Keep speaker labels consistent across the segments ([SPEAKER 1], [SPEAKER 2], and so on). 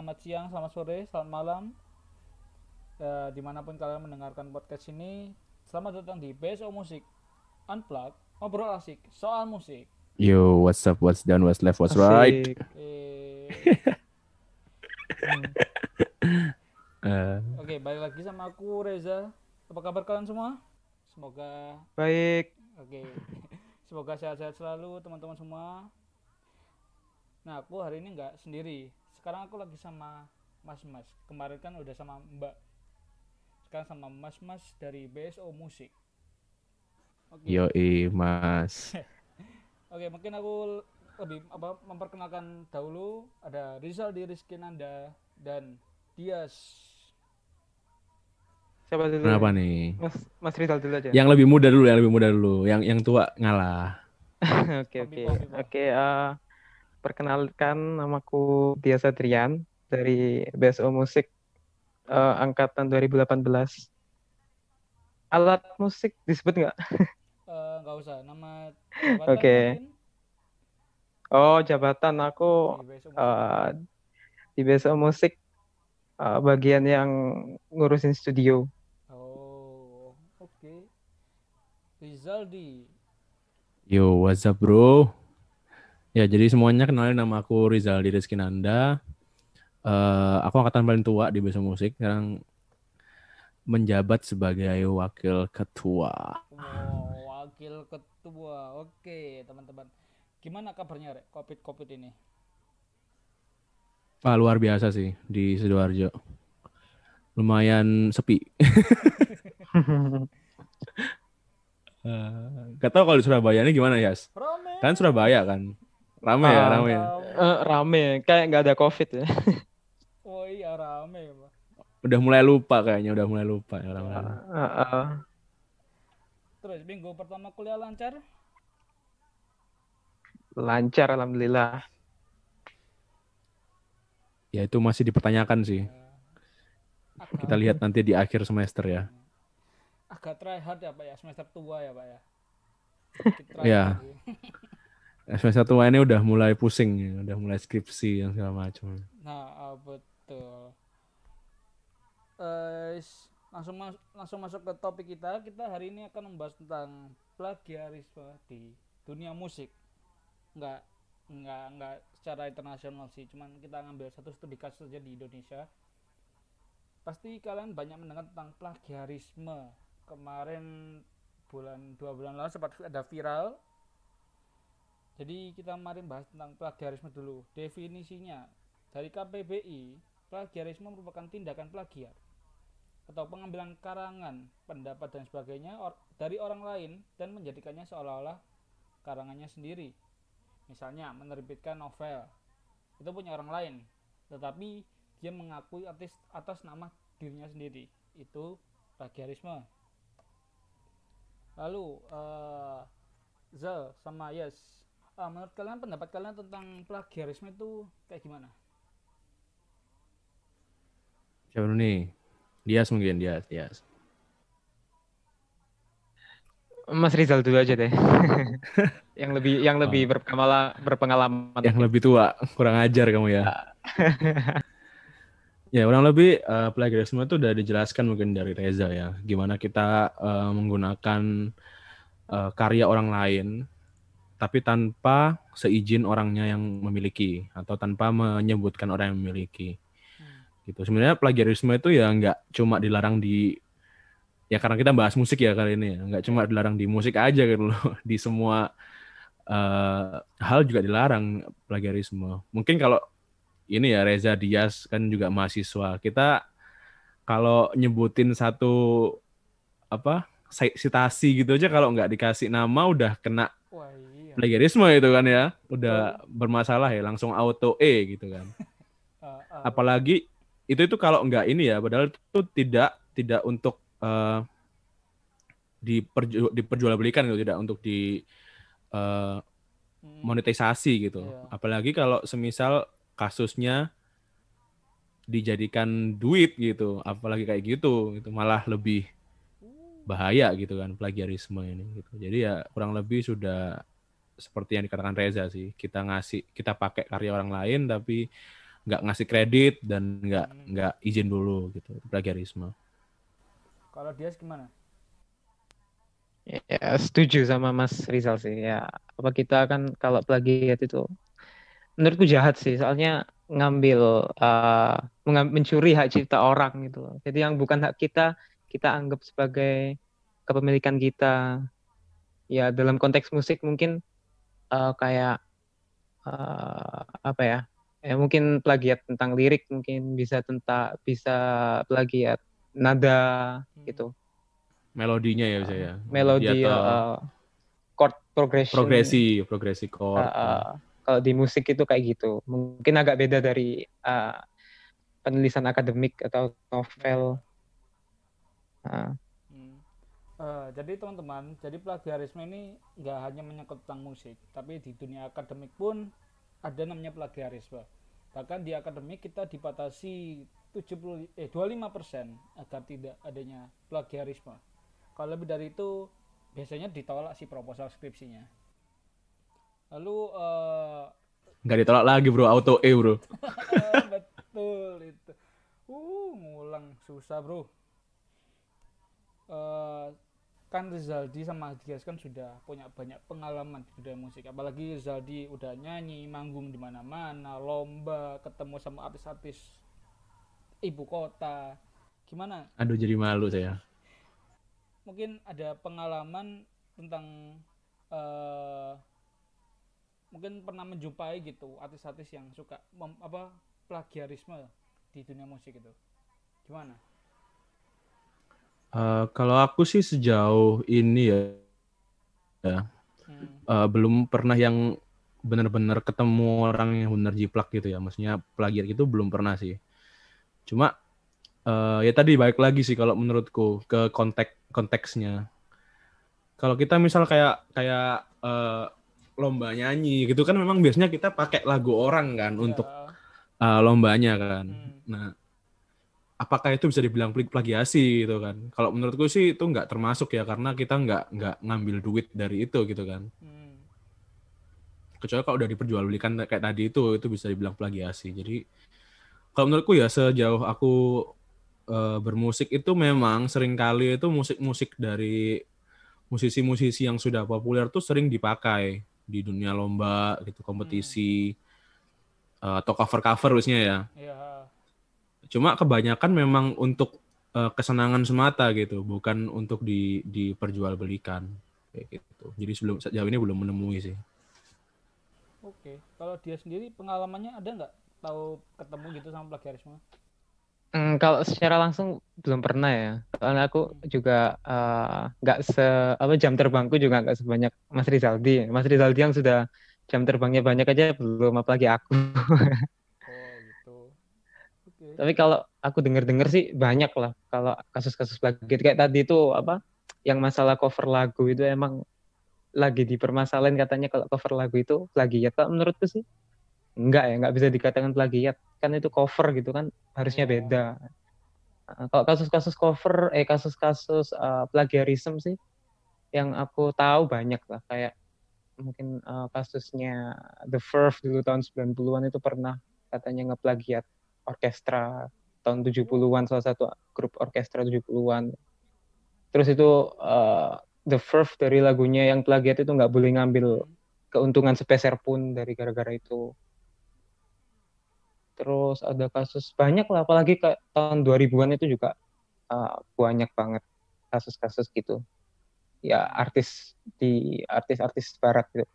[SPEAKER 1] selamat siang, selamat sore, selamat malam. Eh, di mana pun kalian mendengarkan podcast ini, selamat datang di BSO Musik Unplug, ngobrol asik soal musik.
[SPEAKER 2] Yo, what's up, what's down, what's left, what's right?
[SPEAKER 3] Asik.
[SPEAKER 1] Eh,
[SPEAKER 2] Eh,
[SPEAKER 1] Oke, balik lagi sama aku Reza. Apa kabar kalian semua? Semoga
[SPEAKER 3] Baik.
[SPEAKER 1] Oke, semoga sehat-sehat selalu teman-teman semua. Nah, aku hari ini nggak sendiri. Sekarang aku lagi sama Mas-Mas. Kemarin kan udah sama Mbak. Sekarang sama Mas-Mas dari BSO Musik. Oke,
[SPEAKER 2] yoi, mas.
[SPEAKER 1] oke mungkin aku lebih apa memperkenalkan dahulu ada Rizal di Rizky Nanda dan Dias.
[SPEAKER 3] Siapa dulu?
[SPEAKER 2] Kenapa nih?
[SPEAKER 3] Mas Mas Rizal dulu aja.
[SPEAKER 2] Yang lebih muda dulu, yang lebih muda dulu. Yang yang tua ngalah.
[SPEAKER 3] Oke oke oke. Perkenalkan namaku Dias Adrian dari BSO Musik eh, angkatan 2018. Alat musik disebut nggak?
[SPEAKER 1] Eh, nggak usah nama
[SPEAKER 3] Oke.
[SPEAKER 1] mungkin
[SPEAKER 3] Oh jabatan aku
[SPEAKER 1] di BSO Musik.
[SPEAKER 3] di BSO Musik eh, bagian yang ngurusin studio.
[SPEAKER 1] Oh, oke. Rizal di
[SPEAKER 2] Yo, what's up, bro? Ya, jadi semuanya kenalin nama aku Rizal di Rizky Nanda. Eh, aku angkatan paling tua di Besok Musik. Sekarang menjabat sebagai wakil ketua.
[SPEAKER 1] Wow, wakil ketua. Oke, teman-teman. Gimana kabarnya, Rek? Covid-Covid ini?
[SPEAKER 2] Wah, luar biasa sih di Sidoarjo. Lumayan sepi. Eh, Gak tau kalau di Surabaya ini gimana, Yas? Kan Surabaya kan? Rame ya,
[SPEAKER 3] Ah.
[SPEAKER 2] rame ya.
[SPEAKER 3] Eh, rame, kayak nggak ada COVID ya.
[SPEAKER 1] Oh iya, rame, Pak.
[SPEAKER 2] Udah mulai lupa kayaknya, udah mulai lupa ya orang-orang.
[SPEAKER 3] Eh, eh.
[SPEAKER 1] Terus minggu pertama kuliah lancar?
[SPEAKER 3] lancar alhamdulillah.
[SPEAKER 2] Ya itu masih dipertanyakan sih. Kita lihat nanti di akhir semester ya.
[SPEAKER 1] agak try hard ya, Pak ya. Semester tua ya, Pak ya.
[SPEAKER 2] Iya.
[SPEAKER 1] ya.
[SPEAKER 2] Semester tua ini udah mulai pusing, ya, udah mulai skripsi dan segala macam.
[SPEAKER 1] Nah, ah, betul. S- langsung mas- langsung masuk ke topik kita. Kita hari ini akan membahas tentang plagiarisme di dunia musik. Enggak enggak enggak secara internasional sih, cuman kita ngambil satu studi kasus saja di Indonesia. Pasti kalian banyak mendengar tentang plagiarisme. Kemarin bulan dua bulan lalu sempat ada viral jadi kita kemarin bahas tentang plagiarisme dulu. Definisinya dari KPBI, plagiarisme merupakan tindakan plagiat atau pengambilan karangan, pendapat dan sebagainya or- dari orang lain dan menjadikannya seolah-olah karangannya sendiri. Misalnya menerbitkan novel itu punya orang lain, tetapi dia mengakui atas atas nama dirinya sendiri. Itu plagiarisme. Lalu Zal sama Yes, Ah, menurut kalian pendapat kalian tentang plagiarisme itu kayak gimana?
[SPEAKER 2] Siapa dulu nih? Dias mungkin, Dias, Dias.
[SPEAKER 3] Mas Rizal dulu aja deh. yang lebih yang lebih berpengalaman berpengalaman.
[SPEAKER 2] Yang lebih tua, kurang ajar kamu ya. ya, kurang lebih eh, plagiarisme itu udah dijelaskan mungkin dari Reza ya. Gimana kita eh, menggunakan eh, karya orang lain, tapi tanpa seizin orangnya yang memiliki atau tanpa menyebutkan orang yang memiliki. gitu. Sebenarnya plagiarisme itu ya nggak cuma dilarang di ya karena kita bahas musik ya kali ini ya, nggak cuma dilarang di musik aja gitu loh, di semua eh, hal juga dilarang plagiarisme. Mungkin kalau ini ya Reza Dias kan juga mahasiswa, kita kalau nyebutin satu apa si- citasi gitu aja kalau nggak dikasih nama udah kena
[SPEAKER 1] Wah iya.
[SPEAKER 2] Plagiarisme itu kan ya, udah bermasalah ya langsung auto E gitu kan.
[SPEAKER 1] Ah, ah,
[SPEAKER 2] apalagi itu itu kalau nggak ini ya padahal itu tidak tidak untuk eh, diperju- diperjualbelikan gitu tidak untuk di
[SPEAKER 1] mm,
[SPEAKER 2] monetisasi gitu.
[SPEAKER 1] Iya.
[SPEAKER 2] apalagi kalau semisal kasusnya dijadikan duit gitu apalagi kayak gitu itu malah lebih bahaya gitu kan plagiarisme ini gitu. Jadi ya kurang lebih sudah seperti yang dikatakan Reza sih. Kita ngasih, kita pakai karya orang lain tapi nggak ngasih kredit dan nggak
[SPEAKER 1] Hmm.
[SPEAKER 2] nggak izin dulu gitu. Itu Plagiarisme.
[SPEAKER 1] Kalau dia gimana?
[SPEAKER 3] Ya, setuju sama Mas Rizal sih. Ya, apa kita kan kalau plagiat itu menurutku jahat sih. Soalnya ngambil eh, mengam- mencuri hak cipta orang gitu loh. Jadi yang bukan hak kita kita anggap sebagai kepemilikan kita. Ya, dalam konteks musik mungkin eh, kayak eh, apa ya? Ya mungkin plagiat tentang lirik mungkin bisa tentang bisa plagiat nada
[SPEAKER 1] Hmm.
[SPEAKER 3] gitu.
[SPEAKER 2] Melodinya ya bisa ya.
[SPEAKER 3] melodi
[SPEAKER 2] atau
[SPEAKER 3] uh, chord progression
[SPEAKER 2] progresi, progresi
[SPEAKER 3] uh,
[SPEAKER 2] chord.
[SPEAKER 3] uh, kalau di musik itu kayak gitu mungkin agak beda dari uh, penulisan akademik atau novel Uh,
[SPEAKER 1] Eh, jadi teman-teman, jadi plagiarisme ini nggak hanya menyangkut tentang musik, tapi di dunia akademik pun ada namanya plagiarisme. Bahkan di akademik kita dibatasi 70 eh 25% agar tidak adanya plagiarisme. Kalau lebih dari itu biasanya ditolak si proposal skripsinya. Lalu eh,
[SPEAKER 2] Nggak ditolak lagi bro, auto E bro.
[SPEAKER 1] Ah, betul itu uh ngulang susah bro Eh, kan Rizaldi sama Dias kan sudah punya banyak pengalaman di dunia musik. Apalagi Rizaldi udah nyanyi manggung di mana-mana lomba ketemu sama artis-artis ibu kota. Gimana?
[SPEAKER 2] Aduh jadi malu saya.
[SPEAKER 1] mungkin ada pengalaman tentang eh mungkin pernah menjumpai gitu artis-artis yang suka mem- apa plagiarisme di dunia musik itu. Gimana
[SPEAKER 2] Eh, kalau aku sih sejauh ini ya, ya
[SPEAKER 1] Hmm,
[SPEAKER 2] eh, belum pernah yang benar-benar ketemu orang yang benar jiplak gitu ya. Maksudnya plagiat itu belum pernah sih. Cuma eh, ya tadi balik lagi sih kalau menurutku ke konteks konteksnya. Kalau kita misal kayak kayak eh, lomba nyanyi gitu kan memang biasanya kita pakai lagu orang kan untuk
[SPEAKER 1] ya,
[SPEAKER 2] eh, lombanya kan.
[SPEAKER 1] hmm,
[SPEAKER 2] Nah, apakah itu bisa dibilang plag- plagiasi gitu kan? Kalau menurutku sih itu nggak termasuk ya karena kita nggak nggak ngambil duit dari itu gitu kan.
[SPEAKER 1] hmm,
[SPEAKER 2] Kecuali kalau udah diperjualbelikan kayak tadi itu itu bisa dibilang plagiasi. Jadi kalau menurutku ya sejauh aku eh, bermusik itu memang sering kali itu musik-musik dari musisi-musisi yang sudah populer tuh sering dipakai di dunia lomba gitu kompetisi eh, atau cover-cover biasanya ya.
[SPEAKER 1] ya
[SPEAKER 2] Cuma kebanyakan memang untuk eh, kesenangan semata gitu, bukan untuk di diperjualbelikan kayak gitu. Jadi sebelum sejauh ini belum menemui sih.
[SPEAKER 1] oke kalau dia sendiri pengalamannya ada nggak? Tahu ketemu gitu sama plagiarisme?
[SPEAKER 3] Mm, kalau secara langsung belum pernah ya. Soalnya aku juga uh, nggak se apa jam terbangku juga nggak sebanyak Mas Rizaldi. Mas Rizaldi yang sudah jam terbangnya banyak aja belum apalagi aku Tapi kalau aku denger-denger sih banyak lah kalau kasus-kasus plagiat kayak tadi itu apa yang masalah cover lagu itu emang lagi dipermasalahin katanya kalau cover lagu itu plagiat. Kalau menurutku sih enggak ya, enggak bisa dikatakan plagiat. Kan itu cover gitu kan harusnya
[SPEAKER 1] Oh.
[SPEAKER 3] beda. Kalau kasus-kasus cover eh kasus-kasus uh, plagiarism sih yang aku tahu banyak lah kayak mungkin uh, kasusnya The Verve dulu tahun 90-an itu pernah katanya ngeplagiat orkestra tahun 70-an salah satu grup orkestra 70-an. Terus itu uh, The Verve dari lagunya yang plagiat itu nggak boleh ngambil keuntungan sepeser pun dari gara-gara itu. Terus ada kasus banyak lah, apalagi ke tahun 2000-an itu juga uh, banyak banget kasus-kasus gitu. Ya artis di artis-artis barat gitu.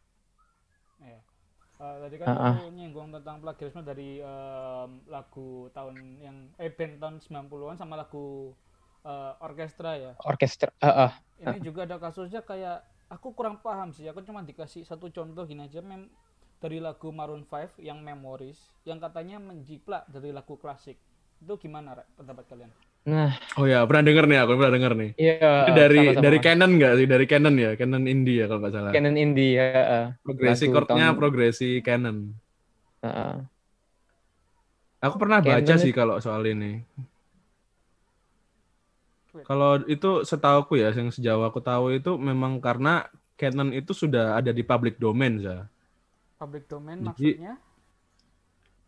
[SPEAKER 1] Eh, tadi kan
[SPEAKER 3] ah.
[SPEAKER 1] aku nyinggung tentang plagiarisme dari em, lagu tahun yang eh band tahun 90-an sama lagu eh, orkestra ya.
[SPEAKER 3] Orkestra, ah, ah.
[SPEAKER 1] Ini juga ada kasusnya kayak aku kurang paham sih. Aku cuma dikasih satu contoh gini aja mem dari lagu Maroon 5 yang Memories yang katanya menjiplak dari lagu klasik. Itu gimana, Rek, pendapat kalian?
[SPEAKER 3] Nah,
[SPEAKER 2] Oh ya, pernah denger nih aku pernah denger nih.
[SPEAKER 3] iya
[SPEAKER 2] Ini dari
[SPEAKER 3] sama-sama.
[SPEAKER 2] dari Canon nggak sih? Dari Canon ya, Canon Indie ya kalau nggak salah.
[SPEAKER 3] Canon Indie ya. ah.
[SPEAKER 2] Progresi chordnya
[SPEAKER 3] tahun-
[SPEAKER 2] progresi Canon.
[SPEAKER 3] Ah.
[SPEAKER 2] Aku pernah
[SPEAKER 3] Canon
[SPEAKER 2] baca
[SPEAKER 3] itu-
[SPEAKER 2] sih kalau soal ini. Kalau itu setauku ya, yang sejauh aku tahu itu memang karena Canon itu sudah ada di public domain ya.
[SPEAKER 1] Public domain
[SPEAKER 2] Jadi-
[SPEAKER 1] maksudnya?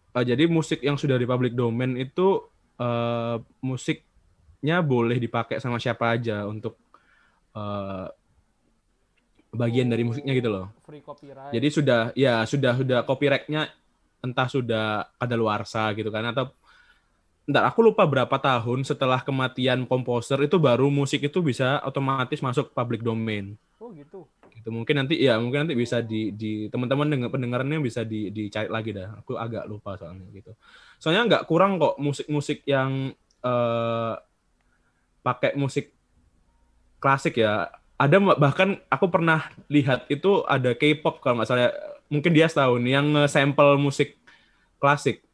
[SPEAKER 2] Eh, jadi musik yang sudah di public domain itu eh, musiknya boleh dipakai sama siapa aja untuk eh, bagian dari musiknya gitu loh.
[SPEAKER 1] Free copyright.
[SPEAKER 2] Jadi sudah ya sudah sudah copyright-nya entah sudah kadaluarsa gitu kan atau entar aku lupa berapa tahun setelah kematian komposer itu baru musik itu bisa otomatis masuk public domain.
[SPEAKER 1] Oh gitu.
[SPEAKER 2] Gitu. Mungkin nanti ya mungkin nanti bisa di di teman-teman dengar pendengarannya bisa di dicari lagi dah. Aku agak lupa soalnya gitu. Soalnya nggak kurang kok musik-musik yang eh pakai musik klasik ya. Ada bahkan aku pernah lihat itu ada K-pop kalau nggak salah mungkin dia setahun yang sampel musik klasik.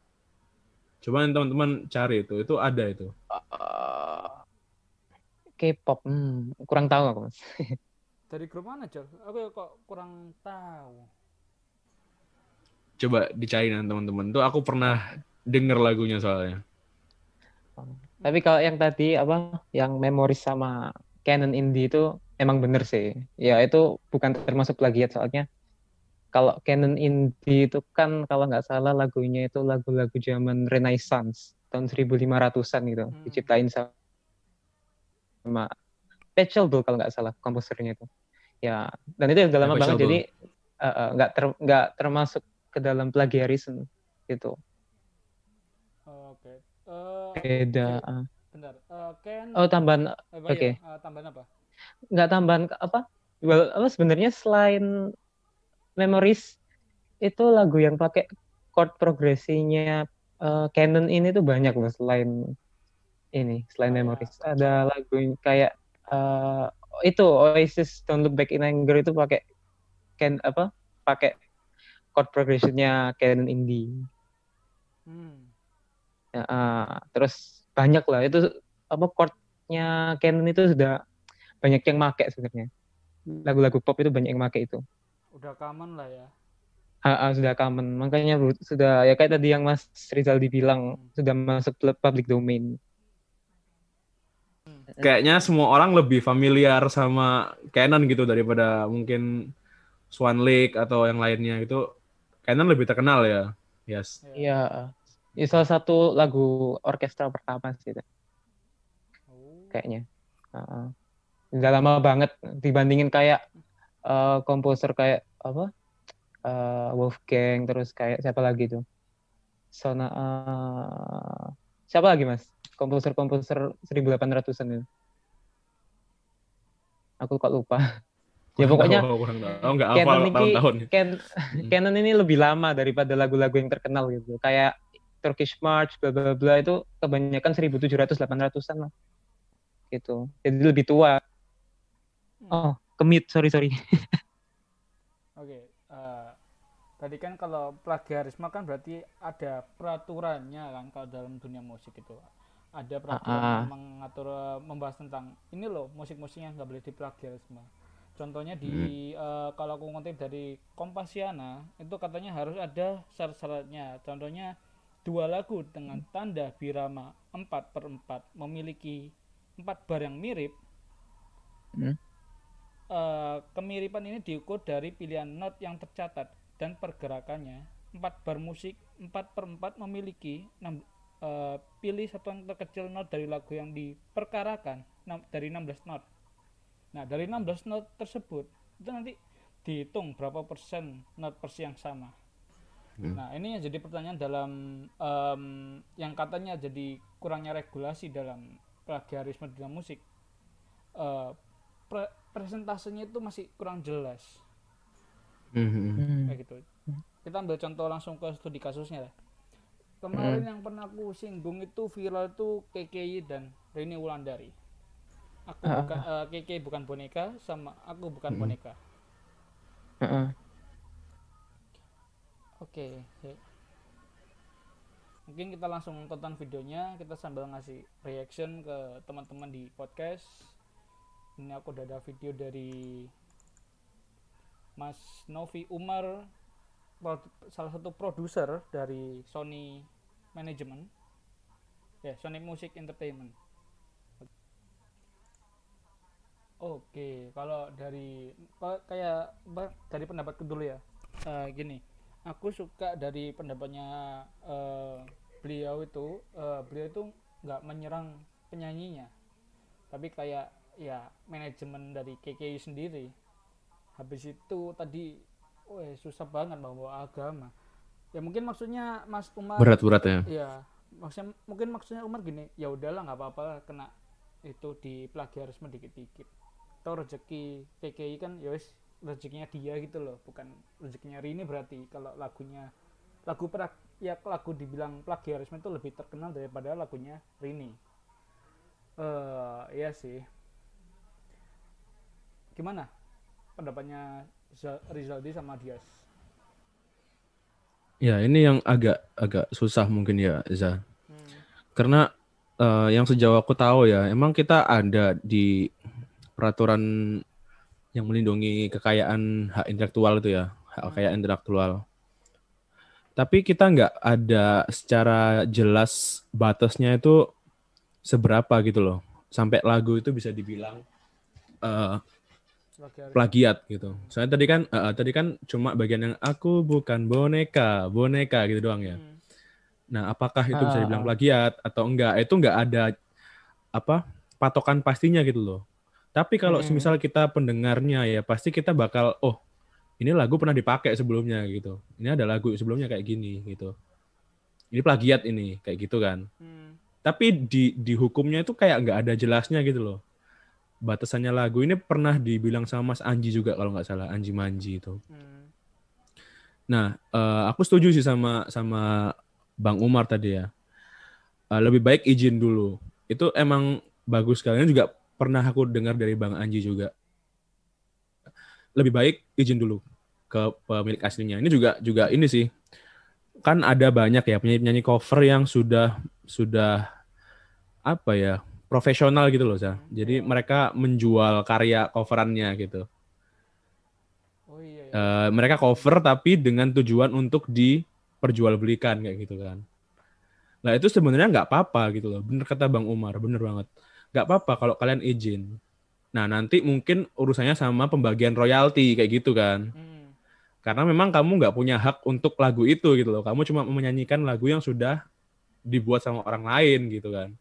[SPEAKER 2] Coba teman-teman cari itu, itu ada itu.
[SPEAKER 3] Eh, K-pop, hmm, kurang tahu aku mas.
[SPEAKER 1] Dari grup mana, Jol? Aku kok kurang tahu.
[SPEAKER 2] Coba dicari nanti teman-teman. Tuh aku pernah denger lagunya soalnya.
[SPEAKER 3] Tapi kalau yang tadi apa, yang memoris sama Canon Indie itu emang bener sih. Ya itu bukan termasuk plagiat soalnya. Kalau Canon Indie itu kan kalau nggak salah lagunya itu lagu-lagu zaman Renaissance tahun 1500-an gitu,
[SPEAKER 1] Hmm.
[SPEAKER 3] diciptain sama Pachelbel kalau nggak salah komposernya itu. Ya, dan itu udah lama banget jadi eh, eh, nggak ter- nggak termasuk ke dalam plagiarisme gitu. Beda.
[SPEAKER 1] oke,
[SPEAKER 3] eh.
[SPEAKER 1] bentar. Eh, Ken
[SPEAKER 3] Oh, tambahan
[SPEAKER 1] eh, Pak,
[SPEAKER 3] oke.
[SPEAKER 1] iya, eh, tambahan apa?
[SPEAKER 3] nggak tambahan apa? Well, apa sebenarnya selain Memories itu lagu yang pakai chord progresinya eh, Canon ini tuh banyak loh selain ini, selain
[SPEAKER 1] Oh, ya.
[SPEAKER 3] Memories. Ada lagu yang kayak eh, itu Oasis Don't Look Back in Anger itu pakai Ken apa? Pakai chord progressionnya Canon Indie.
[SPEAKER 1] Hmm.
[SPEAKER 3] Ya, ah, terus banyak lah itu apa chordnya Canon itu sudah banyak yang make sebenarnya. Lagu-lagu pop itu banyak yang make itu.
[SPEAKER 1] Udah common lah ya.
[SPEAKER 3] Ah, ah, sudah common. Makanya sudah ya kayak tadi yang Mas Rizal dibilang sudah masuk pub- public domain.
[SPEAKER 2] Kayaknya semua orang lebih familiar sama Canon gitu daripada mungkin Swan Lake atau yang lainnya gitu. Canon lebih terkenal ya. Yes.
[SPEAKER 3] Iya ya, salah satu lagu orkestra pertama sih
[SPEAKER 1] Oh.
[SPEAKER 3] kayaknya. Ah. udah lama banget dibandingin kayak eh, komposer kayak apa? Eh, Wolfgang terus kayak siapa lagi tuh? Sona eh, siapa lagi mas? Komposer-komposer 1800-an itu. Aku kok lupa. Ya pokoknya
[SPEAKER 2] Oh, kurang tahu. Oh,
[SPEAKER 3] ini- Canon ini lebih lama daripada lagu-lagu yang terkenal gitu. Kayak Turkish March bla bla bla itu kebanyakan 1700 800-an lah. Gitu. Jadi lebih tua. Oh kemit sorry sorry.
[SPEAKER 1] Oke, eh, tadi kan kalau plagiarisme kan berarti ada peraturannya kan kalau dalam dunia musik itu. Ada peraturan
[SPEAKER 3] ah.
[SPEAKER 1] yang mengatur eh, membahas tentang ini loh musik-musik yang nggak boleh diplagiarisme. Contohnya di eh, kalau aku ngutip dari Kompasiana itu katanya harus ada syarat-syaratnya. Contohnya dua lagu dengan tanda birama 4 per 4 memiliki empat bar yang mirip
[SPEAKER 3] Hmm.
[SPEAKER 1] Eh, kemiripan ini diukur dari pilihan not yang tercatat dan pergerakannya. Empat bar musik 4 per 4 memiliki enam- eh, pilih satuan terkecil not dari lagu yang diperkarakan enam- dari 16 not. Nah, dari 16 not tersebut itu nanti dihitung berapa persen not persi yang sama. Nah, ini yang jadi pertanyaan dalam em, yang katanya jadi kurangnya regulasi dalam plagiarisme dalam musik. Eh, pre- presentasenya itu masih kurang jelas
[SPEAKER 2] Mhm.
[SPEAKER 1] kayak gitu. Kita ambil contoh langsung ke studi kasusnya lah. Kemarin yang pernah aku singgung itu viral itu KKI dan Rini Wulandari. Aku
[SPEAKER 3] Ah.
[SPEAKER 1] bukan eh, KKI bukan boneka sama aku bukan boneka.
[SPEAKER 3] Heeh.
[SPEAKER 1] Oke, oke. Mungkin kita langsung tonton videonya, kita sambil ngasih reaction ke teman-teman di podcast. Ini aku udah ada video dari Mas Novi Umar, salah satu produser dari Sony Management. Ya, Sony Music Entertainment. Oke, kalau dari kalau kayak dari pendapatku dulu ya. Eh, gini, aku suka dari pendapatnya eh, beliau itu, eh, beliau itu nggak menyerang penyanyinya, tapi kayak ya manajemen dari KKI sendiri. Habis itu tadi, weh susah banget bawa agama. Ya mungkin maksudnya Mas Umar
[SPEAKER 2] Berat-berat ya.
[SPEAKER 1] Iya, maksudnya mungkin maksudnya Umar gini, ya udahlah nggak apa-apa kena itu di plagiarisme dikit-dikit. Atau rezeki PKI kan ya wis rezekinya dia gitu loh, bukan rezekinya Rini berarti kalau lagunya lagu pra, ya lagu dibilang plagiarisme itu lebih terkenal daripada lagunya Rini. Eh, iya sih. Gimana pendapatnya Za- Rizaldi sama Dias?
[SPEAKER 2] Ya, ini yang agak agak susah mungkin ya, Za.
[SPEAKER 1] Hmm.
[SPEAKER 2] Karena eh, yang sejauh aku tahu ya, emang kita ada di peraturan yang melindungi kekayaan hak intelektual itu ya, hak kekayaan intelektual. Tapi kita nggak ada secara jelas batasnya itu seberapa gitu loh. Sampai lagu itu bisa dibilang
[SPEAKER 1] Plagiarisme.
[SPEAKER 2] plagiat gitu. Soalnya tadi kan eh, tadi kan cuma bagian yang aku bukan boneka, boneka gitu doang ya.
[SPEAKER 1] Hmm.
[SPEAKER 2] Nah, apakah itu bisa
[SPEAKER 3] Ah,
[SPEAKER 2] dibilang plagiat atau enggak? Itu enggak ada apa patokan pastinya gitu loh. Tapi kalau
[SPEAKER 3] Mm-mm.
[SPEAKER 2] semisal kita pendengarnya ya pasti kita bakal oh ini lagu pernah dipakai sebelumnya gitu. Ini ada lagu sebelumnya kayak gini gitu. Ini plagiat ini kayak gitu kan.
[SPEAKER 1] Hmm.
[SPEAKER 2] Tapi di di hukumnya itu kayak nggak ada jelasnya gitu loh. Batasannya lagu ini pernah dibilang sama Mas Anji juga kalau nggak salah Anji Manji itu.
[SPEAKER 1] Hmm.
[SPEAKER 2] Nah, eh, aku setuju sih sama sama Bang Umar tadi ya. Eh, lebih baik izin dulu. Itu emang bagus sekali. Ini juga pernah aku dengar dari Bang Anji juga. Lebih baik izin dulu ke pemilik aslinya. Ini juga juga ini sih. Kan ada banyak ya penyanyi-penyanyi cover yang sudah sudah apa ya profesional gitu loh, Sa. Jadi mereka menjual karya coverannya gitu.
[SPEAKER 1] Oh iya. iya.
[SPEAKER 2] Eh, mereka cover tapi dengan tujuan untuk diperjualbelikan kayak gitu kan. Nah itu sebenarnya nggak apa-apa gitu loh. Bener kata Bang Umar, bener banget. Nggak apa-apa kalau kalian izin. Nah nanti mungkin urusannya sama pembagian royalti kayak gitu kan.
[SPEAKER 1] Hmm.
[SPEAKER 2] Karena memang kamu nggak punya hak untuk lagu itu gitu loh. Kamu cuma menyanyikan lagu yang sudah dibuat sama orang lain gitu kan.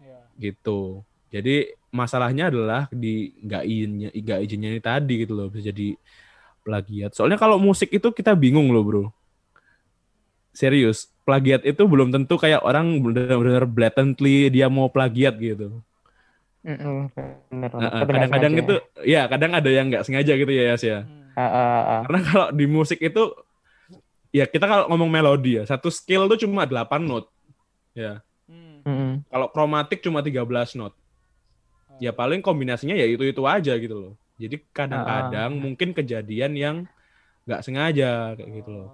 [SPEAKER 1] Iya.
[SPEAKER 2] Gitu. Jadi masalahnya adalah di nggak izinnya nggak izinnya ini tadi gitu loh bisa jadi plagiat. Soalnya kalau musik itu kita bingung loh bro. Serius, plagiat itu belum tentu kayak orang benar-benar blatantly dia mau plagiat gitu.
[SPEAKER 3] Mm-mm, bener
[SPEAKER 2] Nah.
[SPEAKER 3] Tapi nggak
[SPEAKER 2] kadang-kadang itu, ya kadang ada yang nggak sengaja gitu ya Yas ya.
[SPEAKER 1] Hmm.
[SPEAKER 3] Ah, ah.
[SPEAKER 2] Karena kalau di musik itu, ya kita kalau ngomong melodi ya, satu skill tuh cuma 8 not. Ya,
[SPEAKER 1] Hmm.
[SPEAKER 3] Mm-mm.
[SPEAKER 2] kalau kromatik cuma 13 not. Ya paling kombinasinya ya itu-itu aja gitu loh. Jadi kadang-kadang mungkin kejadian yang nggak sengaja kayak gitu loh.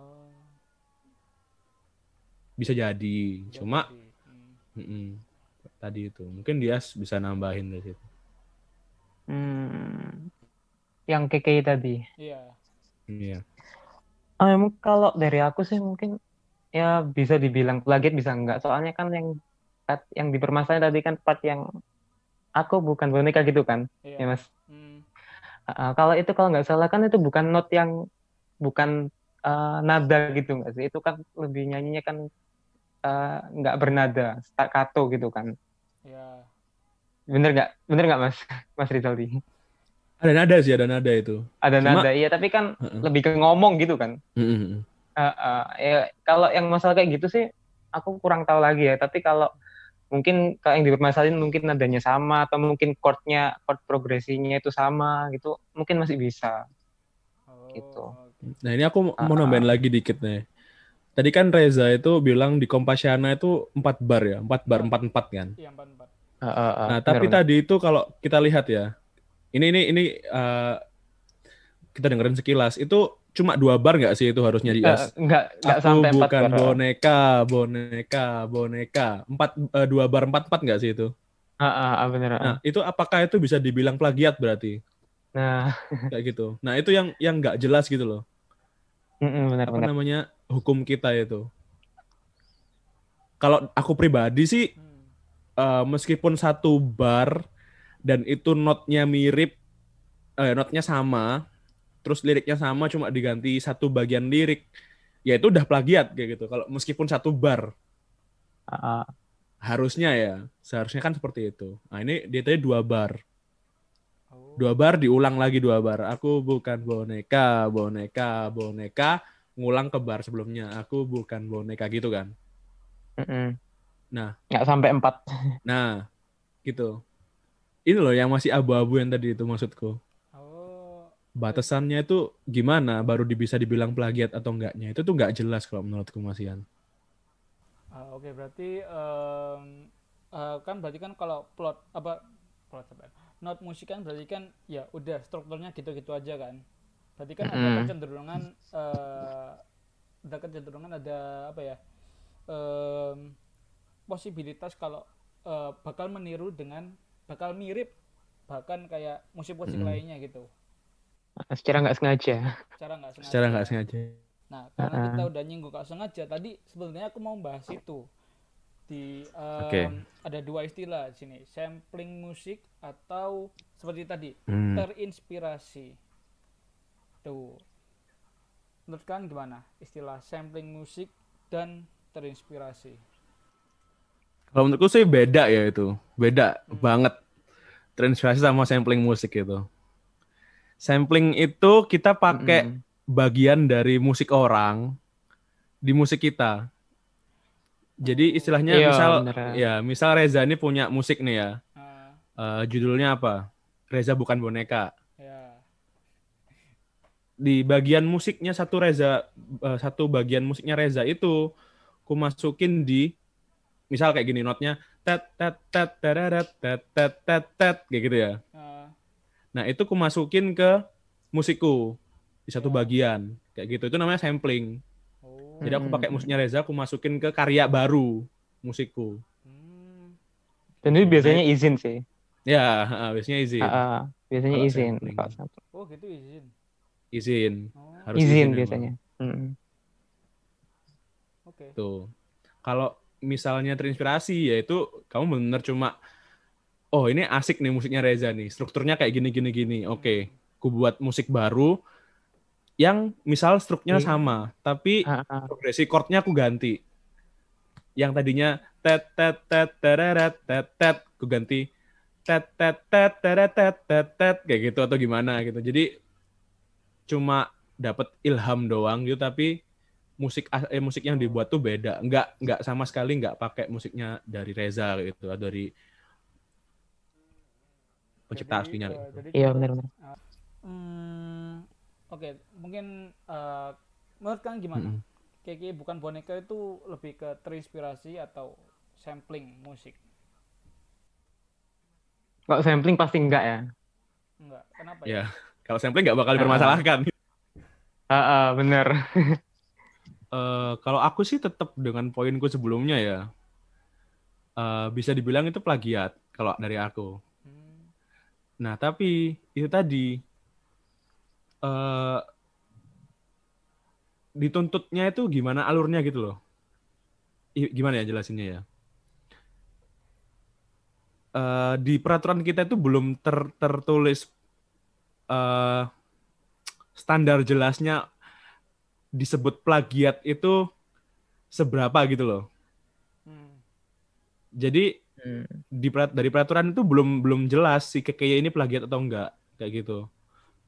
[SPEAKER 2] Bisa jadi. Cuma
[SPEAKER 1] jadi, hmm.
[SPEAKER 2] mm-mm, tadi itu mungkin dia bisa nambahin dari situ.
[SPEAKER 3] Hmm. Yang KKI tadi.
[SPEAKER 1] Iya.
[SPEAKER 2] Iya.
[SPEAKER 3] Ah, emang kalau dari aku sih mungkin ya bisa dibilang plagiat bisa enggak. Soalnya kan yang yang dipermasalahin tadi kan part yang aku bukan boneka gitu kan,
[SPEAKER 1] Iya.
[SPEAKER 3] ya Mas.
[SPEAKER 1] Hmm.
[SPEAKER 3] Ah, kalau itu kalau nggak salah kan itu bukan not yang bukan ah, nada gitu nggak sih? Itu kan lebih nyanyinya kan ah, nggak bernada, staccato gitu kan.
[SPEAKER 1] Iya.
[SPEAKER 3] Bener nggak? Bener nggak Mas? Mas Rizaldi?
[SPEAKER 2] Ada nada sih, ada nada itu.
[SPEAKER 3] Ada
[SPEAKER 2] Cuma-
[SPEAKER 3] nada, iya tapi kan
[SPEAKER 2] Heeh.
[SPEAKER 3] lebih ke ngomong gitu kan.
[SPEAKER 2] Mm-mm.
[SPEAKER 3] Ah, ah, ya, kalau yang masalah kayak gitu sih aku kurang tahu lagi ya. Tapi kalau mungkin kalau yang dipermasalahin mungkin nadanya sama atau mungkin chordnya chord progresinya itu sama gitu, mungkin masih bisa.
[SPEAKER 1] Oh,
[SPEAKER 3] Gitu.
[SPEAKER 2] Nah ini aku mau
[SPEAKER 3] Ah,
[SPEAKER 2] nambahin lagi dikit nih. Tadi kan Reza itu bilang di Kompasiana itu 4 bar ya, 4 bar, 4 4 kan.
[SPEAKER 1] Iya, empat empat.
[SPEAKER 3] Ah, ah, ah,
[SPEAKER 2] Nah,
[SPEAKER 3] benar,
[SPEAKER 2] tapi
[SPEAKER 3] benar.
[SPEAKER 2] tadi itu kalau kita lihat ya, ini ini ini eh, kita dengerin sekilas itu cuma dua bar nggak sih itu harusnya di as?
[SPEAKER 3] nggak nggak
[SPEAKER 2] Aku
[SPEAKER 3] sampai empat
[SPEAKER 2] bukan
[SPEAKER 3] bar.
[SPEAKER 2] boneka, boneka, boneka. Empat eh, dua bar empat empat nggak sih itu?
[SPEAKER 3] Ah, ah, ah, bener. ah.
[SPEAKER 2] Nah, itu apakah itu bisa dibilang plagiat berarti
[SPEAKER 3] Nah,
[SPEAKER 2] kayak gitu? Nah, itu yang yang nggak jelas gitu loh.
[SPEAKER 3] mm-mm, benar
[SPEAKER 2] Apa
[SPEAKER 3] benar.
[SPEAKER 2] namanya hukum kita itu? Kalau aku pribadi sih
[SPEAKER 1] Hmm.
[SPEAKER 2] eh, meskipun satu bar dan itu notnya mirip eh, notnya sama terus liriknya sama cuma diganti satu bagian lirik ya itu udah plagiat kayak gitu kalau meskipun satu bar
[SPEAKER 3] ah.
[SPEAKER 2] harusnya ya seharusnya kan seperti itu nah ini dia tadi dua bar
[SPEAKER 1] Oh.
[SPEAKER 2] dua bar diulang lagi dua bar aku bukan boneka boneka boneka ngulang ke bar sebelumnya aku bukan boneka gitu kan
[SPEAKER 3] Mm-mm.
[SPEAKER 2] Nah.
[SPEAKER 3] nggak sampai empat.
[SPEAKER 2] nah gitu ini loh yang masih abu-abu yang tadi itu maksudku
[SPEAKER 1] Oh.
[SPEAKER 2] batasannya itu gimana baru di- bisa dibilang plagiat atau enggaknya itu tuh nggak jelas kalau menurutku Mas Ian
[SPEAKER 1] Ah, Oke, berarti em, eh, kan berarti kan kalau plot apa plot apa? Not musik kan berarti kan ya udah strukturnya gitu-gitu aja kan. Berarti kan ada kecenderungan eh ada kecenderungan ada apa ya? em, posibilitas kalau eh, bakal meniru dengan bakal mirip bahkan kayak musik-musik
[SPEAKER 2] Mm-mm.
[SPEAKER 1] lainnya gitu.
[SPEAKER 3] Secara nggak sengaja.
[SPEAKER 1] Cara nggak sengaja.
[SPEAKER 2] secara nggak sengaja
[SPEAKER 1] Nah, karena
[SPEAKER 3] Uh-uh.
[SPEAKER 1] kita udah nyinggung gak sengaja tadi sebenarnya aku mau bahas itu di em,
[SPEAKER 2] Oke.
[SPEAKER 1] ada dua istilah di sini, sampling musik atau seperti tadi
[SPEAKER 2] Hmm.
[SPEAKER 1] terinspirasi. Tuh. Menurut kalian gimana istilah sampling musik dan terinspirasi?
[SPEAKER 2] Kalau menurutku sih beda ya itu. Beda banget. Terinspirasi sama sampling musik itu. Sampling itu kita pakai
[SPEAKER 3] Mm-mm.
[SPEAKER 2] bagian dari musik orang di musik kita. Jadi istilahnya
[SPEAKER 3] Iya,
[SPEAKER 2] misal
[SPEAKER 3] bener.
[SPEAKER 2] ya, misal Reza ini punya musik nih ya. Eh, judulnya apa? Reza bukan boneka. Di bagian musiknya satu Reza eh, satu bagian musiknya Reza itu ku masukin di misal kayak gini notnya tet tet tet terarat, tet tet tet tet kayak gitu ya.
[SPEAKER 1] Ah,
[SPEAKER 2] Nah, itu ku masukin ke musikku di satu
[SPEAKER 1] Ya.
[SPEAKER 2] bagian kayak gitu. Itu namanya sampling.
[SPEAKER 1] oh.
[SPEAKER 2] Jadi aku
[SPEAKER 3] Hmm.
[SPEAKER 2] pakai musiknya Reza, aku masukin ke karya baru musikku.
[SPEAKER 1] Hmm.
[SPEAKER 3] Dan itu biasanya izin sih.
[SPEAKER 2] Ya, heeh, biasanya izin.
[SPEAKER 3] Ah, ah. biasanya
[SPEAKER 2] Kalau
[SPEAKER 3] izin.
[SPEAKER 2] sampling.
[SPEAKER 1] Oh, gitu izin.
[SPEAKER 2] Izin.
[SPEAKER 1] Oh,
[SPEAKER 2] Harus
[SPEAKER 3] Izin
[SPEAKER 2] emang.
[SPEAKER 3] biasanya. Mm-mm.
[SPEAKER 1] oke.
[SPEAKER 2] Tuh. Kalau misalnya terinspirasi ya itu kamu bener cuma oh ini asik nih musiknya Reza nih. Strukturnya kayak gini gini gini. Oke, ku buat musik baru yang misal strukturnya
[SPEAKER 3] Iya.
[SPEAKER 2] sama, tapi progresi chordnya aku ganti. Yang tadinya tet tet tet tereret tet tet aku ganti tet tet tet teret tet tet tet kayak gitu atau gimana gitu. Jadi cuma dapat ilham doang gitu tapi musik eh, musik yang dibuat tuh beda. Enggak enggak sama sekali enggak pakai musiknya dari Reza gitu atau dari pencipta
[SPEAKER 1] Jadi,
[SPEAKER 2] aslinya.
[SPEAKER 1] eh,
[SPEAKER 2] gitu.
[SPEAKER 1] jadi
[SPEAKER 3] Iya
[SPEAKER 1] kalau-
[SPEAKER 3] benar-benar.
[SPEAKER 1] Hmm, oke, mungkin eh, menurut kalian gimana?
[SPEAKER 2] Mm-mm.
[SPEAKER 1] Keke bukan boneka itu lebih ke terinspirasi atau sampling musik?
[SPEAKER 3] Kalau sampling pasti enggak ya.
[SPEAKER 1] Enggak, kenapa
[SPEAKER 2] Ya,
[SPEAKER 1] ya?
[SPEAKER 2] Kalau sampling nggak bakal
[SPEAKER 3] Ah.
[SPEAKER 2] dipermasalahkan.
[SPEAKER 3] Ah, ah, bener.
[SPEAKER 2] Eh, kalau aku sih tetap dengan poinku sebelumnya ya. Eh, bisa dibilang itu plagiat kalau dari aku.
[SPEAKER 1] Hmm,
[SPEAKER 2] Nah, tapi itu tadi eh dituntutnya itu gimana alurnya gitu loh. I- Gimana ya jelasinnya ya? Eh, di peraturan kita itu belum ter- tertulis eh standar jelasnya disebut plagiat itu seberapa gitu loh.
[SPEAKER 1] hmm,
[SPEAKER 2] Jadi
[SPEAKER 3] Hmm.
[SPEAKER 2] di dari peraturan itu belum belum jelas si kekaya ini plagiat atau enggak kayak gitu.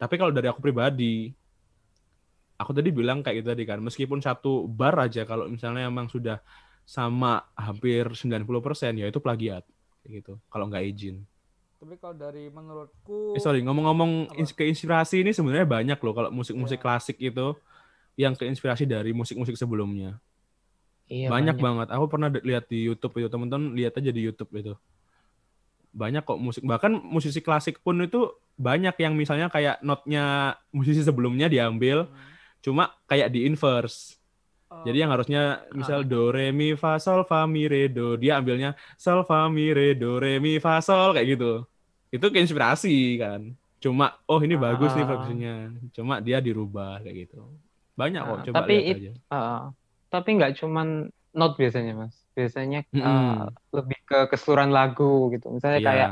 [SPEAKER 2] Tapi kalau dari aku pribadi, aku tadi bilang kayak gitu tadi kan, meskipun satu bar aja kalau misalnya emang sudah sama hampir 90% ya itu plagiat kayak gitu. Kalau nggak izin.
[SPEAKER 1] Tapi kalau dari menurutku,
[SPEAKER 2] Eh, sorry, ngomong-ngomong keinspirasi ini sebenarnya banyak loh kalau musik-musik
[SPEAKER 1] Iya.
[SPEAKER 2] klasik itu yang keinspirasi dari musik-musik sebelumnya.
[SPEAKER 3] Iya,
[SPEAKER 2] banyak, banget. Aku pernah lihat di YouTube itu, teman-teman lihat aja di YouTube itu. Banyak kok musik, bahkan musisi klasik pun itu banyak yang misalnya kayak notnya musisi sebelumnya diambil,
[SPEAKER 1] Hmm,
[SPEAKER 2] cuma kayak di inverse. Jadi yang harusnya misal do re mi fa sol fa mi re do, dia ambilnya sol fa mi re do re mi fa sol kayak gitu. Itu keinspirasi kan. Cuma oh ini bagus nih
[SPEAKER 3] Ah.
[SPEAKER 2] progresinya. Cuma dia dirubah kayak gitu. Banyak kok
[SPEAKER 3] Ah,
[SPEAKER 2] coba
[SPEAKER 3] tapi
[SPEAKER 2] lihat
[SPEAKER 3] it-
[SPEAKER 2] aja.
[SPEAKER 3] Ah, tapi nggak cuman not biasanya mas. Biasanya ah, lebih ke keseluruhan lagu gitu. Misalnya
[SPEAKER 2] Iya.
[SPEAKER 3] kayak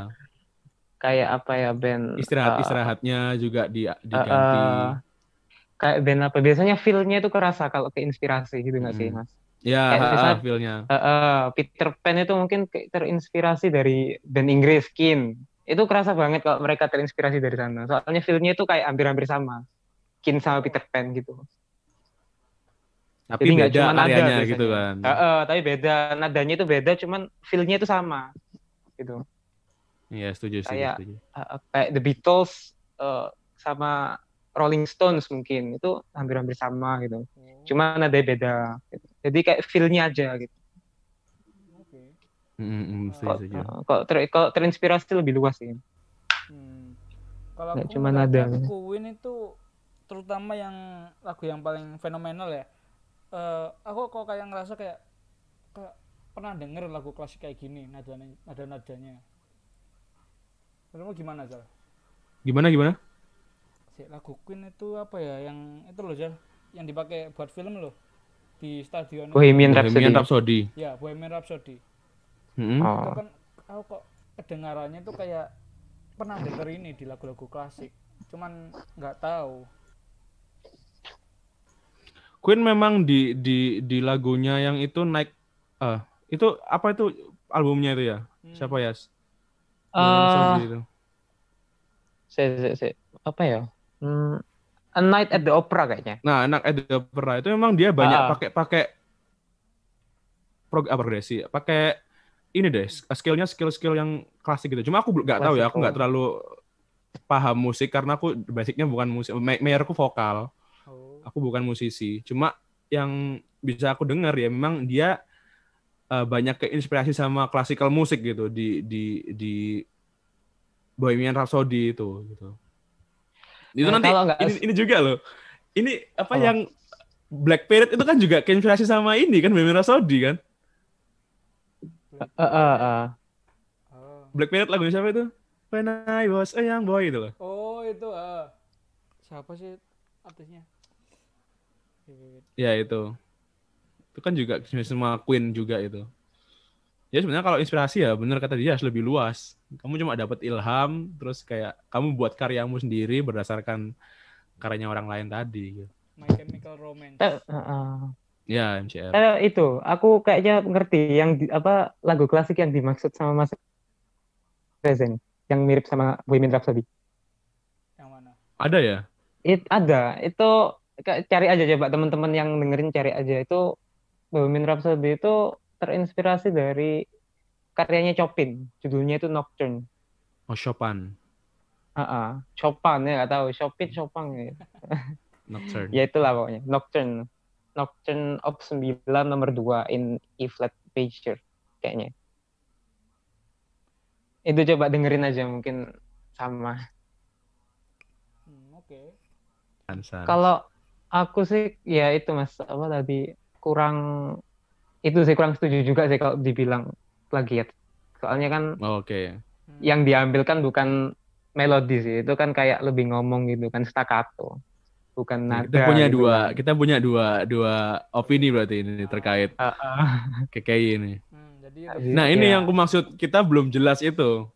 [SPEAKER 3] kayak apa ya band
[SPEAKER 2] Istirahat
[SPEAKER 3] eh,
[SPEAKER 2] istirahatnya juga di diganti.
[SPEAKER 3] eh, kayak band apa biasanya feel-nya itu kerasa kalau ke inspirasi gitu nggak sih
[SPEAKER 2] Mm.
[SPEAKER 3] mas
[SPEAKER 2] ya,
[SPEAKER 3] misalnya-
[SPEAKER 2] feel-nya.
[SPEAKER 3] Eh, eh, Peter Pan itu mungkin terinspirasi dari band Inggris Kin itu kerasa banget kalau mereka terinspirasi dari sana soalnya feel-nya itu kayak hampir-hampir sama Kin sama Peter Pan gitu
[SPEAKER 2] Tapi
[SPEAKER 3] Jadi
[SPEAKER 2] beda
[SPEAKER 3] cuma nada
[SPEAKER 2] gitu kan.
[SPEAKER 3] Eh, eh, tapi beda nadanya itu beda cuman feel-nya itu sama gitu
[SPEAKER 2] Iya, setuju, setuju,
[SPEAKER 3] Kayak-
[SPEAKER 2] setuju.
[SPEAKER 3] Eh, kayak The Beatles eh, sama Rolling Stones mungkin itu hampir-hampir sama gitu
[SPEAKER 1] Oh,
[SPEAKER 3] cuma nadanya beda gitu. jadi kayak feel-nya aja gitu
[SPEAKER 1] oke.
[SPEAKER 3] Kok,
[SPEAKER 2] setuju.
[SPEAKER 3] eh, ter- kok terinspirasi lebih luas sih
[SPEAKER 1] Hmm. Kalau aku
[SPEAKER 3] cuma
[SPEAKER 1] ngeliatnya
[SPEAKER 3] nada.
[SPEAKER 1] Queen itu terutama yang lagu yang paling fenomenal ya. Eh, aku kok kayak ngerasa kayak kayak pernah denger lagu klasik kayak gini nadanya nada nadanya. Menurutmu gimana Zal?
[SPEAKER 2] Gimana gimana?
[SPEAKER 1] Si lagu Queen itu apa ya yang itu loh Zal yang dipakai buat film loh di stadion itu.
[SPEAKER 3] Bohemian Rhapsody
[SPEAKER 2] Bohemian Rhapsody.
[SPEAKER 1] ya Bohemian Rhapsody itu
[SPEAKER 3] oh
[SPEAKER 1] kan aku kok kedengarannya tuh kayak pernah denger ini di lagu-lagu klasik cuman nggak tahu
[SPEAKER 2] Queen memang di di di lagunya yang itu naik eh itu apa itu albumnya itu ya?
[SPEAKER 1] Hmm.
[SPEAKER 2] Siapa ya?
[SPEAKER 3] Ah.
[SPEAKER 2] Rhapsody itu.
[SPEAKER 3] se, se, se, apa ya Hmm, A Night at the Opera kayaknya
[SPEAKER 2] Nah, anak Ed Opera itu memang dia banyak
[SPEAKER 3] Ah.
[SPEAKER 2] pakai pakai prog ah, progresi, pakai ini deh, skillnya skill-skill yang klasik gitu. Cuma aku belum nggak tahu ya, aku nggak terlalu paham musik karena aku basicnya bukan musik, ma- mayorku vokal,
[SPEAKER 1] oh
[SPEAKER 2] aku bukan musisi. Cuma yang bisa aku dengar ya memang dia eh, banyak keinspirasi sama classical musik gitu di di di Bohemian Rhapsody itu gitu. Itu
[SPEAKER 3] Nah,
[SPEAKER 2] nanti
[SPEAKER 3] nggak-
[SPEAKER 2] ini, ini juga loh. Ini apa
[SPEAKER 3] Apa?
[SPEAKER 2] yang Black Parrot itu kan juga keinspirasi sama ini kan Bohemian Rhapsody kan.
[SPEAKER 3] Eh, eh.
[SPEAKER 1] oh,
[SPEAKER 2] Black Parrot lagunya siapa itu? When I was a young boy itu loh.
[SPEAKER 1] oh itu ah siapa sih artisnya
[SPEAKER 2] Ya itu. Itu kan juga semua Queen juga itu. Ya sebenarnya kalau inspirasi ya bener kata dia harus lebih luas. Kamu cuma dapat ilham terus kayak kamu buat karyamu sendiri berdasarkan karyanya orang lain tadi gitu.
[SPEAKER 1] My Chemical Romance
[SPEAKER 3] eh, eh.
[SPEAKER 2] Ya MCR.
[SPEAKER 3] Eh, itu aku kayaknya ngerti yang di- apa lagu klasik yang dimaksud sama Mas Reza nih, yang mirip sama Bohemian Rhapsody
[SPEAKER 1] yang mana
[SPEAKER 2] Ada ya?
[SPEAKER 3] It, ada itu cari aja coba teman-teman yang dengerin cari aja itu Bohemian Rhapsody itu terinspirasi dari karyanya Chopin judulnya itu Nocturne
[SPEAKER 2] Oh Chopin.
[SPEAKER 3] Ah, ah. Chopin ya nggak tahu Chopin Chopin ya.
[SPEAKER 2] Nocturne.
[SPEAKER 3] ya itulah pokoknya Nocturne Nocturne op 9 nomor 2 in E flat major kayaknya itu coba dengerin aja mungkin sama
[SPEAKER 1] hmm, oke
[SPEAKER 2] Hansan.
[SPEAKER 3] kalau aku sih ya itu mas apa tadi kurang itu sih kurang setuju juga sih kalau dibilang plagiat soalnya kan
[SPEAKER 2] Oh, Oke.
[SPEAKER 1] Hmm,
[SPEAKER 3] yang diambil kan bukan melodi sih itu kan kayak lebih ngomong gitu kan staccato bukan nada
[SPEAKER 2] Kita punya
[SPEAKER 3] gitu
[SPEAKER 2] dua,
[SPEAKER 3] kan.
[SPEAKER 2] kita punya dua dua opini berarti ini terkait
[SPEAKER 3] Ah, ah.
[SPEAKER 2] KKI ini.
[SPEAKER 1] hmm, jadi
[SPEAKER 3] Nah,
[SPEAKER 2] ini
[SPEAKER 3] Ya.
[SPEAKER 2] yang aku maksud kita belum jelas itu.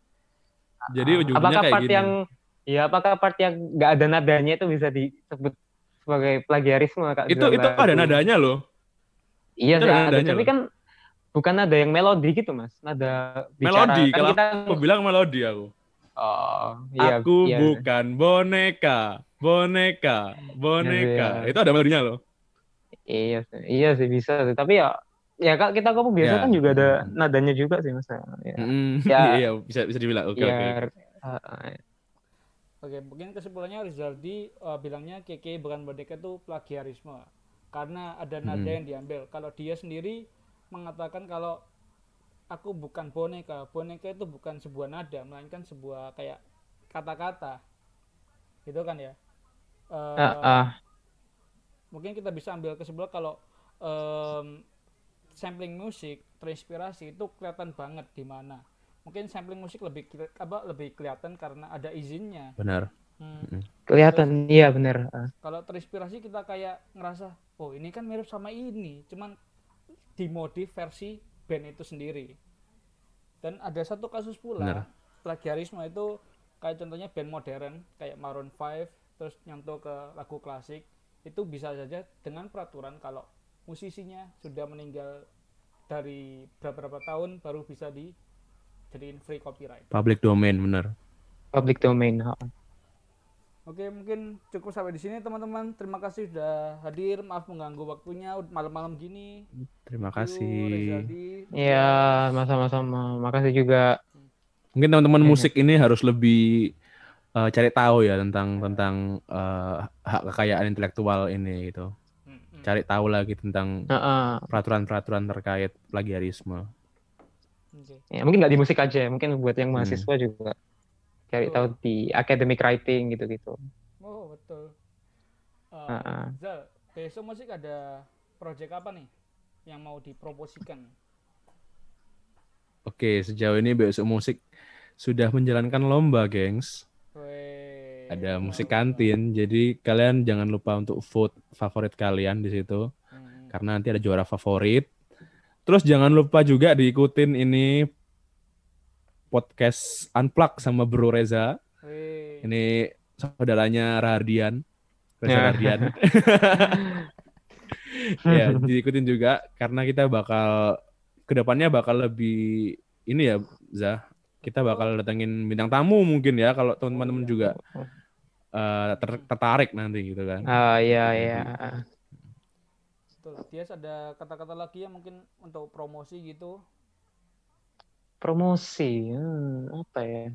[SPEAKER 2] Jadi ujungnya
[SPEAKER 3] apakah
[SPEAKER 2] kayak
[SPEAKER 3] part
[SPEAKER 2] gini.
[SPEAKER 3] yang ya apakah part yang nggak ada nadanya itu bisa disebut sebagai plagiarisme kak
[SPEAKER 2] itu
[SPEAKER 3] dalam
[SPEAKER 2] itu ada nadanya loh.
[SPEAKER 3] Iya
[SPEAKER 2] itu
[SPEAKER 3] sih
[SPEAKER 2] ada
[SPEAKER 3] ada tapi
[SPEAKER 2] loh.
[SPEAKER 3] kan bukan nada yang melodi gitu mas nada bicara
[SPEAKER 2] Melodi,
[SPEAKER 3] kan
[SPEAKER 2] kalau
[SPEAKER 3] kita
[SPEAKER 2] Aku bilang melodi aku.
[SPEAKER 3] oh iya
[SPEAKER 2] aku
[SPEAKER 3] iya.
[SPEAKER 2] bukan boneka, boneka, boneka.
[SPEAKER 3] Iya.
[SPEAKER 2] Itu ada melodinya loh.
[SPEAKER 3] iya sih, iya sih bisa sih tapi ya ya kak kita kamu biasa
[SPEAKER 2] Ya.
[SPEAKER 3] kan juga ada nadanya juga sih mas ya,
[SPEAKER 2] Mm,
[SPEAKER 3] Ya.
[SPEAKER 2] iya, bisa bisa dibilang. Oke,
[SPEAKER 3] ya
[SPEAKER 2] oke.
[SPEAKER 3] uh, uh,
[SPEAKER 1] Oke, mungkin kesimpulannya Rizaldi eh, bilangnya KK bukan Boneka itu plagiarisme karena ada nada
[SPEAKER 2] Hmm.
[SPEAKER 1] yang diambil. Kalau dia sendiri mengatakan kalau aku bukan boneka, boneka itu bukan sebuah nada, melainkan sebuah kayak kata-kata, gitu kan ya? Eh,
[SPEAKER 3] uh, uh,
[SPEAKER 1] Mungkin kita bisa ambil kesimpulan kalau em, sampling musik terinspirasi itu kelihatan banget di mana. Mungkin sampling musik lebih apa lebih kelihatan karena ada izinnya.
[SPEAKER 2] Benar.
[SPEAKER 1] Hmm.
[SPEAKER 3] kelihatan iya benar uh.
[SPEAKER 1] kalau terinspirasi kita kayak ngerasa oh ini kan mirip sama ini cuman dimodif versi band itu sendiri dan ada satu kasus pula
[SPEAKER 2] Benar.
[SPEAKER 1] plagiarisme itu kayak contohnya band modern kayak Maroon 5 terus nyontoh ke lagu klasik itu bisa saja dengan peraturan kalau musisinya sudah meninggal dari beberapa tahun baru bisa dijadiin free copyright.
[SPEAKER 2] Public domain bener.
[SPEAKER 3] Public domain. ha.
[SPEAKER 1] Oke, mungkin cukup sampai di sini teman-teman. Terima kasih sudah hadir. Maaf mengganggu waktunya malam-malam gini.
[SPEAKER 2] Terima kasih.
[SPEAKER 3] Iya, sama-sama. Makasih juga.
[SPEAKER 2] Mungkin teman-teman musik ini harus lebih eh, cari tahu ya tentang tentang eh, hak kekayaan intelektual ini gitu.
[SPEAKER 1] Hmm, hmm.
[SPEAKER 2] Cari tahu lagi tentang
[SPEAKER 3] Heeh.
[SPEAKER 2] peraturan-peraturan terkait plagiarisme.
[SPEAKER 3] Ya, mungkin nggak di musik aja, mungkin buat yang
[SPEAKER 2] Hmm.
[SPEAKER 3] mahasiswa juga cari
[SPEAKER 1] Betul.
[SPEAKER 3] tahu di academic writing gitu-gitu.
[SPEAKER 1] Oh, betul. Eh,
[SPEAKER 3] Heeh.
[SPEAKER 1] Zal, besok musik ada project apa nih yang mau dipromosikan?
[SPEAKER 2] Oke, sejauh ini BSU Musik sudah menjalankan lomba, gengs.
[SPEAKER 1] Weh,
[SPEAKER 2] Ada musik kantin, jadi kalian jangan lupa untuk vote favorit kalian di situ.
[SPEAKER 1] Hmm.
[SPEAKER 2] karena nanti ada juara favorit. Terus jangan lupa juga diikutin ini podcast Unplug sama Bro Reza.
[SPEAKER 1] Weh.
[SPEAKER 2] Ini saudaranya Rahardian. Reza
[SPEAKER 3] Ya.
[SPEAKER 2] Rahardian. ya, diikutin juga karena kita bakal ke depannya bakal lebih ini ya, Zah. Kita bakal datengin bintang tamu mungkin ya kalau teman-teman juga eh, ter- tertarik nanti gitu kan.
[SPEAKER 3] Ah, iya, iya.
[SPEAKER 1] Betul. Tias ada kata-kata lagi yang mungkin untuk promosi gitu.
[SPEAKER 3] Promosi, hmm, apa ya?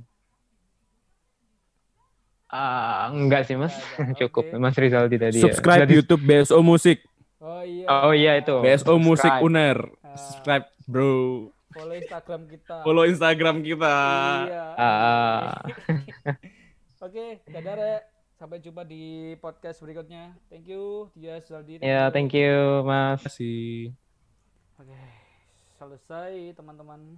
[SPEAKER 3] Ah, enggak sih, Mas. Cukup.
[SPEAKER 1] oke.
[SPEAKER 3] Mas Rizaldi tadi ya.
[SPEAKER 2] Subscribe
[SPEAKER 3] di-
[SPEAKER 2] YouTube BSO Musik.
[SPEAKER 1] Oh iya.
[SPEAKER 3] Oh iya, itu.
[SPEAKER 2] BSO Musik. Uner.
[SPEAKER 1] Ah.
[SPEAKER 2] Subscribe, bro.
[SPEAKER 1] Follow Instagram kita.
[SPEAKER 2] Follow Instagram kita.
[SPEAKER 1] Iya.
[SPEAKER 3] Ah.
[SPEAKER 1] Oke, dadah Rek. Sampai jumpa di podcast berikutnya. Thank you, Tias, Zaldi.
[SPEAKER 3] Ya, thank you, Mas.
[SPEAKER 2] Terima kasih.
[SPEAKER 1] Oke, selesai teman-teman.